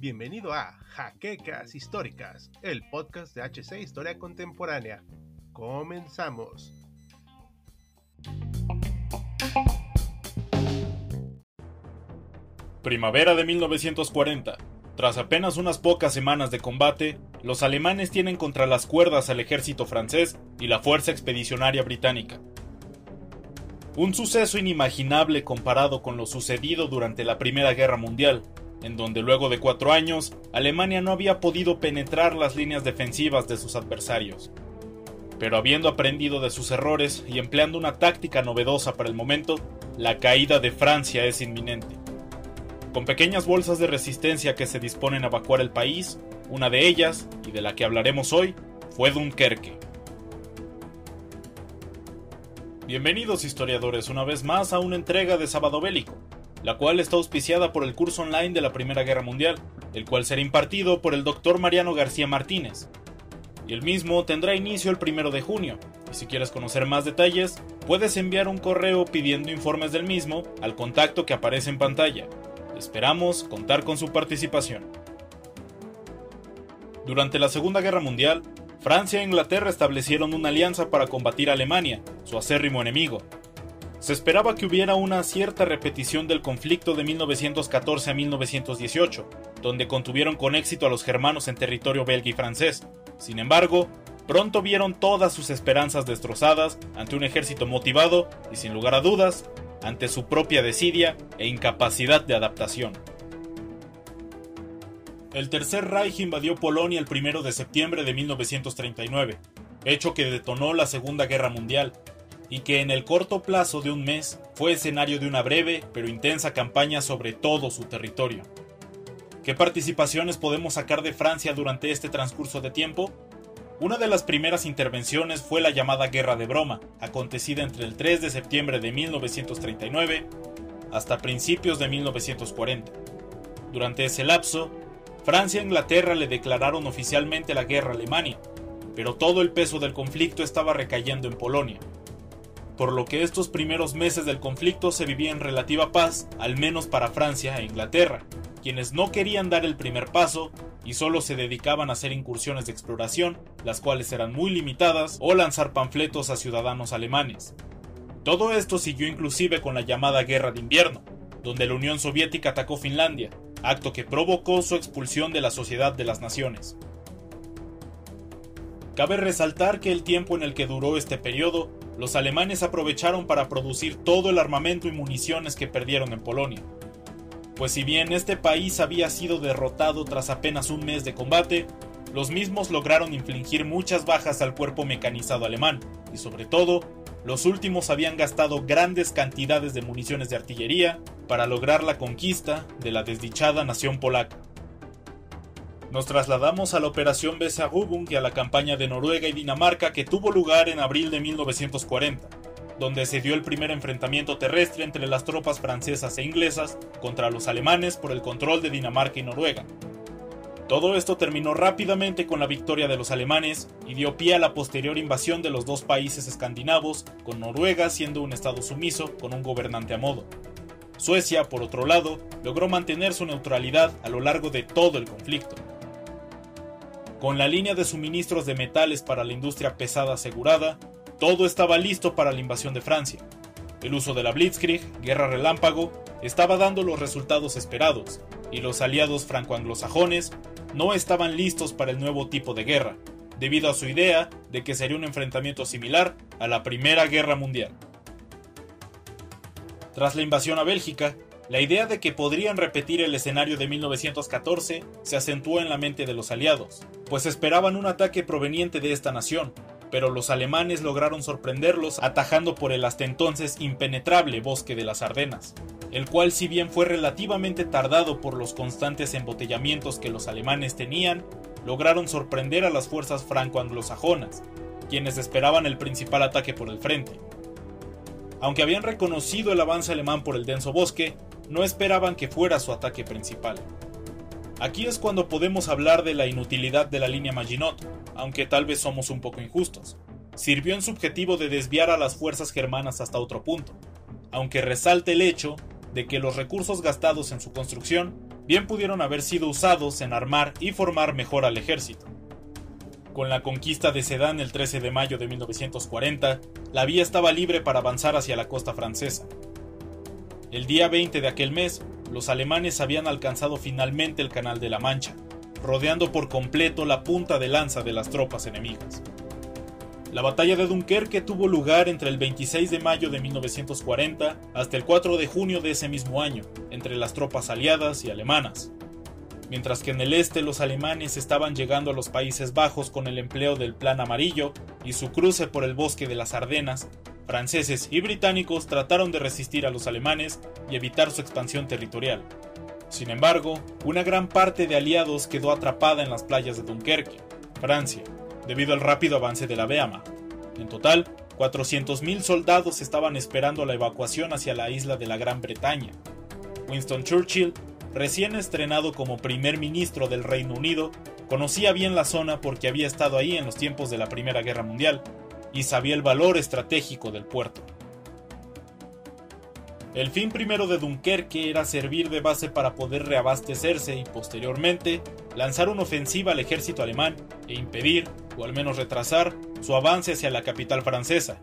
Bienvenido a Jaquecas Históricas, el podcast de HC Historia Contemporánea. Comenzamos. Primavera de 1940. Tras apenas unas pocas semanas de combate, los alemanes tienen contra las cuerdas al ejército francés y la fuerza expedicionaria británica. Un suceso inimaginable comparado con lo sucedido durante la Primera Guerra Mundial, en donde luego de cuatro años, Alemania no había podido penetrar las líneas defensivas de sus adversarios. Pero habiendo aprendido de sus errores y empleando una táctica novedosa para el momento, la caída de Francia es inminente. Con pequeñas bolsas de resistencia que se disponen a evacuar el país, una de ellas, y de la que hablaremos hoy, fue Dunkerque. Bienvenidos historiadores una vez más a una entrega de Sábado Bélico, la cual está auspiciada por el curso online de la Primera Guerra Mundial, el cual será impartido por el Dr. Mariano García Martínez. Y el mismo tendrá inicio el primero de junio, y si quieres conocer más detalles, puedes enviar un correo pidiendo informes del mismo al contacto que aparece en pantalla. Esperamos contar con su participación. Durante la Segunda Guerra Mundial, Francia e Inglaterra establecieron una alianza para combatir a Alemania, su acérrimo enemigo. Se esperaba que hubiera una cierta repetición del conflicto de 1914 a 1918, donde contuvieron con éxito a los germanos en territorio belga y francés. Sin embargo, pronto vieron todas sus esperanzas destrozadas ante un ejército motivado y sin lugar a dudas, ante su propia desidia e incapacidad de adaptación. El Tercer Reich invadió Polonia el 1 de septiembre de 1939, hecho que detonó la Segunda Guerra Mundial, y que en el corto plazo de un mes fue escenario de una breve pero intensa campaña sobre todo su territorio. ¿Qué participaciones podemos sacar de Francia durante este transcurso de tiempo? Una de las primeras intervenciones fue la llamada Guerra de Broma, acontecida entre el 3 de septiembre de 1939 hasta principios de 1940. Durante ese lapso, Francia e Inglaterra le declararon oficialmente la guerra a Alemania, pero todo el peso del conflicto estaba recayendo en Polonia, por lo que estos primeros meses del conflicto se vivía en relativa paz, al menos para Francia e Inglaterra, quienes no querían dar el primer paso y solo se dedicaban a hacer incursiones de exploración, las cuales eran muy limitadas, o lanzar panfletos a ciudadanos alemanes. Todo esto siguió inclusive con la llamada Guerra de Invierno, donde la Unión Soviética atacó Finlandia, acto que provocó su expulsión de la Sociedad de las Naciones. Cabe resaltar que el tiempo en el que duró este periodo, los alemanes aprovecharon para producir todo el armamento y municiones que perdieron en Polonia. Pues si bien este país había sido derrotado tras apenas un mes de combate, los mismos lograron infligir muchas bajas al cuerpo mecanizado alemán, y sobre todo los últimos habían gastado grandes cantidades de municiones de artillería para lograr la conquista de la desdichada nación polaca. Nos trasladamos a la Operación Weserübung y a la campaña de Noruega y Dinamarca que tuvo lugar en abril de 1940, donde se dio el primer enfrentamiento terrestre entre las tropas francesas e inglesas contra los alemanes por el control de Dinamarca y Noruega, todo esto terminó rápidamente con la victoria de los alemanes y dio pie a la posterior invasión de los dos países escandinavos, con Noruega siendo un estado sumiso con un gobernante a modo. Suecia, por otro lado, logró mantener su neutralidad a lo largo de todo el conflicto. Con la línea de suministros de metales para la industria pesada asegurada, todo estaba listo para la invasión de Francia. El uso de la Blitzkrieg, guerra relámpago, estaba dando los resultados esperados, y los aliados franco-anglosajones no estaban listos para el nuevo tipo de guerra, debido a su idea de que sería un enfrentamiento similar a la Primera Guerra Mundial. Tras la invasión a Bélgica, la idea de que podrían repetir el escenario de 1914 se acentuó en la mente de los aliados, pues esperaban un ataque proveniente de esta nación, pero los alemanes lograron sorprenderlos atajando por el hasta entonces impenetrable bosque de las Ardenas el cual si bien fue relativamente tardado por los constantes embotellamientos que los alemanes tenían, lograron sorprender a las fuerzas franco-anglosajonas, quienes esperaban el principal ataque por el frente. Aunque habían reconocido el avance alemán por el denso bosque, no esperaban que fuera su ataque principal. Aquí es cuando podemos hablar de la inutilidad de la línea Maginot, aunque tal vez somos un poco injustos. Sirvió en su objetivo de desviar a las fuerzas germanas hasta otro punto, aunque resalta el hecho de que los recursos gastados en su construcción bien pudieron haber sido usados en armar y formar mejor al ejército. Con la conquista de Sedan el 13 de mayo de 1940, la vía estaba libre para avanzar hacia la costa francesa. El día 20 de aquel mes, los alemanes habían alcanzado finalmente el Canal de la Mancha, rodeando por completo la punta de lanza de las tropas enemigas. La batalla de Dunkerque tuvo lugar entre el 26 de mayo de 1940 hasta el 4 de junio de ese mismo año, entre las tropas aliadas y alemanas. Mientras que en el este los alemanes estaban llegando a los Países Bajos con el empleo del Plan Amarillo y su cruce por el bosque de las Ardenas, franceses y británicos trataron de resistir a los alemanes y evitar su expansión territorial. Sin embargo, una gran parte de aliados quedó atrapada en las playas de Dunkerque, Francia, debido al rápido avance de la Wehrmacht. En total, 400.000 soldados estaban esperando la evacuación hacia la isla de la Gran Bretaña. Winston Churchill, recién estrenado como primer ministro del Reino Unido, conocía bien la zona porque había estado ahí en los tiempos de la Primera Guerra Mundial y sabía el valor estratégico del puerto. El fin primero de Dunkerque era servir de base para poder reabastecerse y posteriormente lanzar una ofensiva al ejército alemán e impedir, o al menos retrasar, su avance hacia la capital francesa,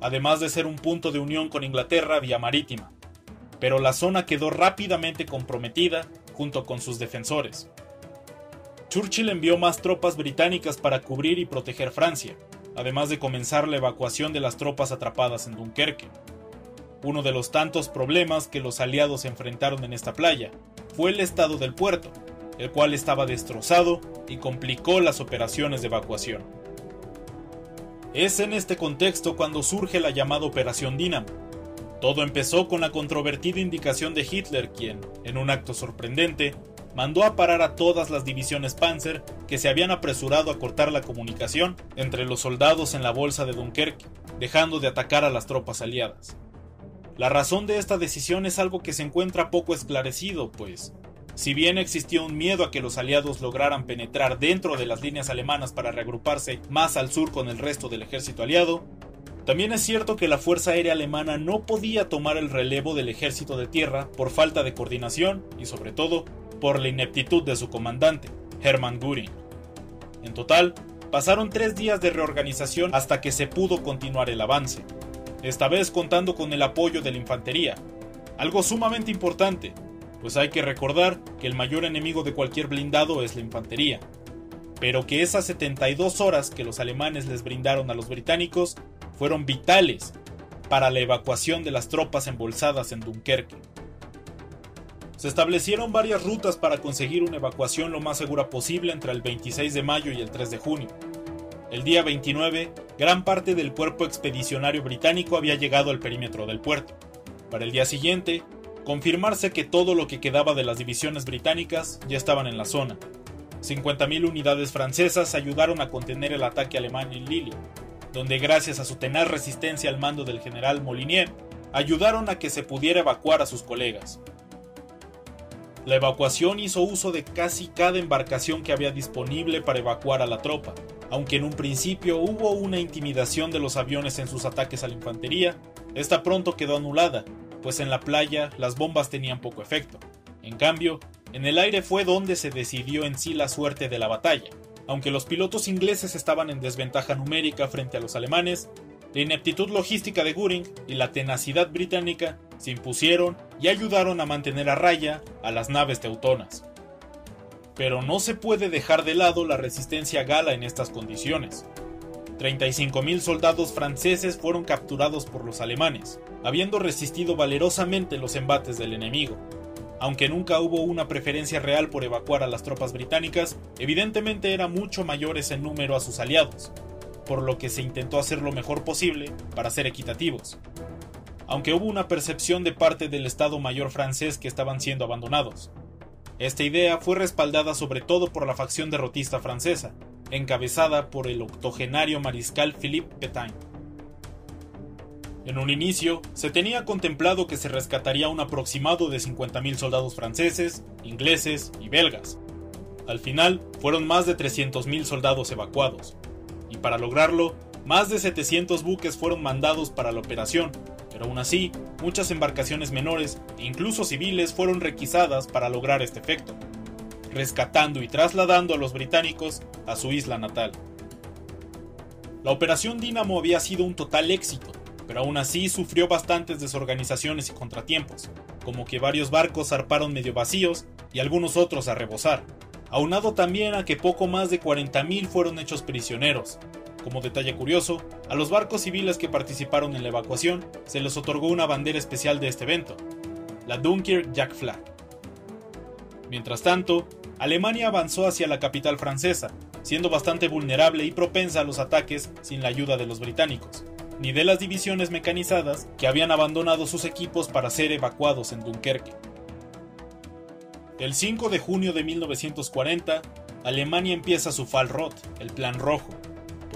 además de ser un punto de unión con Inglaterra vía marítima. Pero la zona quedó rápidamente comprometida junto con sus defensores. Churchill envió más tropas británicas para cubrir y proteger Francia, además de comenzar la evacuación de las tropas atrapadas en Dunkerque. Uno de los tantos problemas que los aliados enfrentaron en esta playa fue el estado del puerto, el cual estaba destrozado y complicó las operaciones de evacuación. Es en este contexto cuando surge la llamada Operación Dynamo. Todo empezó con la controvertida indicación de Hitler, quien, en un acto sorprendente, mandó a parar a todas las divisiones Panzer que se habían apresurado a cortar la comunicación entre los soldados en la bolsa de Dunkerque, dejando de atacar a las tropas aliadas. La razón de esta decisión es algo que se encuentra poco esclarecido, pues, si bien existió un miedo a que los aliados lograran penetrar dentro de las líneas alemanas para reagruparse más al sur con el resto del ejército aliado, también es cierto que la Fuerza Aérea Alemana no podía tomar el relevo del ejército de tierra por falta de coordinación y sobre todo por la ineptitud de su comandante, Hermann Göring. En total, pasaron tres días de reorganización hasta que se pudo continuar el avance, esta vez contando con el apoyo de la infantería, algo sumamente importante, pues hay que recordar que el mayor enemigo de cualquier blindado es la infantería, pero que esas 72 horas que los alemanes les brindaron a los británicos fueron vitales para la evacuación de las tropas embolsadas en Dunkerque. Se establecieron varias rutas para conseguir una evacuación lo más segura posible entre el 26 de mayo y el 3 de junio. El día 29, gran parte del cuerpo expedicionario británico había llegado al perímetro del puerto. Para el día siguiente, confirmarse que todo lo que quedaba de las divisiones británicas ya estaban en la zona. 50.000 unidades francesas ayudaron a contener el ataque alemán en Lille, donde gracias a su tenaz resistencia al mando del general Molinier, ayudaron a que se pudiera evacuar a sus colegas. La evacuación hizo uso de casi cada embarcación que había disponible para evacuar a la tropa, aunque en un principio hubo una intimidación de los aviones en sus ataques a la infantería, esta pronto quedó anulada, pues en la playa las bombas tenían poco efecto. En cambio, en el aire fue donde se decidió en sí la suerte de la batalla. Aunque los pilotos ingleses estaban en desventaja numérica frente a los alemanes, la ineptitud logística de Göring y la tenacidad británica se impusieron y ayudaron a mantener a raya a las naves teutonas pero no se puede dejar de lado la resistencia gala en estas condiciones. 35.000 soldados franceses fueron capturados por los alemanes, habiendo resistido valerosamente los embates del enemigo. Aunque nunca hubo una preferencia real por evacuar a las tropas británicas, evidentemente era mucho mayores en número a sus aliados, por lo que se intentó hacer lo mejor posible para ser equitativos. Aunque hubo una percepción de parte del Estado Mayor francés que estaban siendo abandonados, esta idea fue respaldada sobre todo por la facción derrotista francesa, encabezada por el octogenario mariscal Philippe Pétain. En un inicio, se tenía contemplado que se rescataría un aproximado de 50.000 soldados franceses, ingleses y belgas. Al final, fueron más de 300.000 soldados evacuados, y para lograrlo, más de 700 buques fueron mandados para la operación, pero aún así, muchas embarcaciones menores e incluso civiles fueron requisadas para lograr este efecto, rescatando y trasladando a los británicos a su isla natal. La operación Dínamo había sido un total éxito, pero aún así sufrió bastantes desorganizaciones y contratiempos, como que varios barcos zarparon medio vacíos y algunos otros a rebosar, aunado también a que poco más de 40.000 fueron hechos prisioneros. Como detalle curioso, a los barcos civiles que participaron en la evacuación se les otorgó una bandera especial de este evento, la Dunkirk Jack Flag. Mientras tanto, Alemania avanzó hacia la capital francesa, siendo bastante vulnerable y propensa a los ataques sin la ayuda de los británicos ni de las divisiones mecanizadas que habían abandonado sus equipos para ser evacuados en Dunkerque. El 5 de junio de 1940, Alemania empieza su Fall Rot, el Plan Rojo.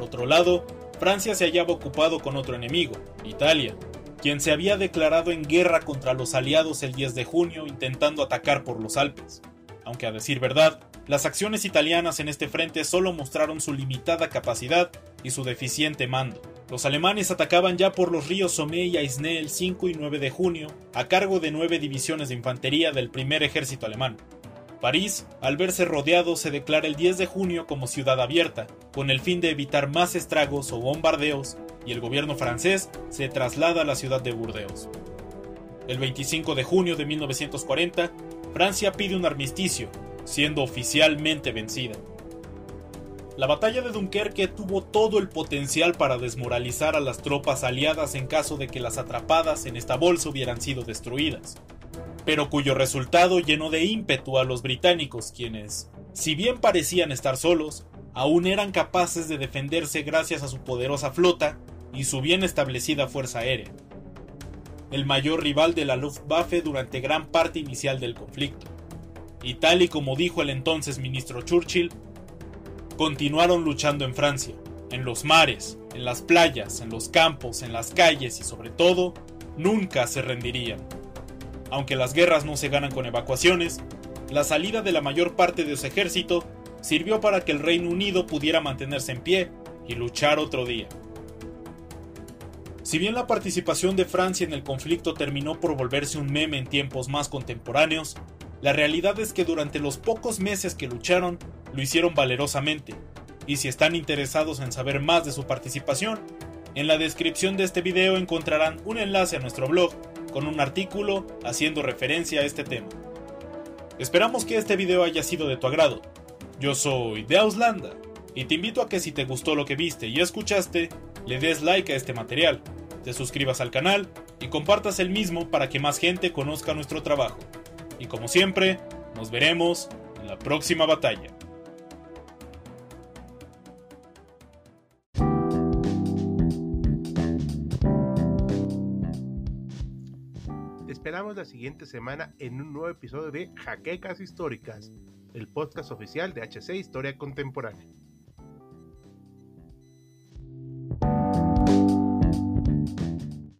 Por otro lado, Francia se hallaba ocupado con otro enemigo, Italia, quien se había declarado en guerra contra los aliados el 10 de junio intentando atacar por los Alpes. Aunque a decir verdad, las acciones italianas en este frente solo mostraron su limitada capacidad y su deficiente mando. Los alemanes atacaban ya por los ríos Somme y Aisne el 5 y 9 de junio, a cargo de nueve divisiones de infantería del primer ejército alemán. París, al verse rodeado, se declara el 10 de junio como ciudad abierta, con el fin de evitar más estragos o bombardeos, y el gobierno francés se traslada a la ciudad de Burdeos. El 25 de junio de 1940, Francia pide un armisticio, siendo oficialmente vencida. La batalla de Dunkerque tuvo todo el potencial para desmoralizar a las tropas aliadas en caso de que las atrapadas en esta bolsa hubieran sido destruidas, pero cuyo resultado llenó de ímpetu a los británicos quienes, si bien parecían estar solos, aún eran capaces de defenderse gracias a su poderosa flota y su bien establecida fuerza aérea, el mayor rival de la Luftwaffe durante gran parte inicial del conflicto. Y tal y como dijo el entonces ministro Churchill, continuaron luchando en Francia, en los mares, en las playas, en los campos, en las calles y sobre todo, nunca se rendirían. Aunque las guerras no se ganan con evacuaciones, la salida de la mayor parte de su ejército sirvió para que el Reino Unido pudiera mantenerse en pie y luchar otro día. Si bien la participación de Francia en el conflicto terminó por volverse un meme en tiempos más contemporáneos, la realidad es que durante los pocos meses que lucharon, lo hicieron valerosamente, y si están interesados en saber más de su participación, en la descripción de este video encontrarán un enlace a nuestro blog con un artículo haciendo referencia a este tema. Esperamos que este video haya sido de tu agrado. Yo soy de Auslanda y te invito a que si te gustó lo que viste y escuchaste, le des like a este material, te suscribas al canal y compartas el mismo para que más gente conozca nuestro trabajo. Y como siempre, nos veremos en la próxima batalla. La siguiente semana en un nuevo episodio de Jaquecas Históricas, el podcast oficial de HC Historia Contemporánea.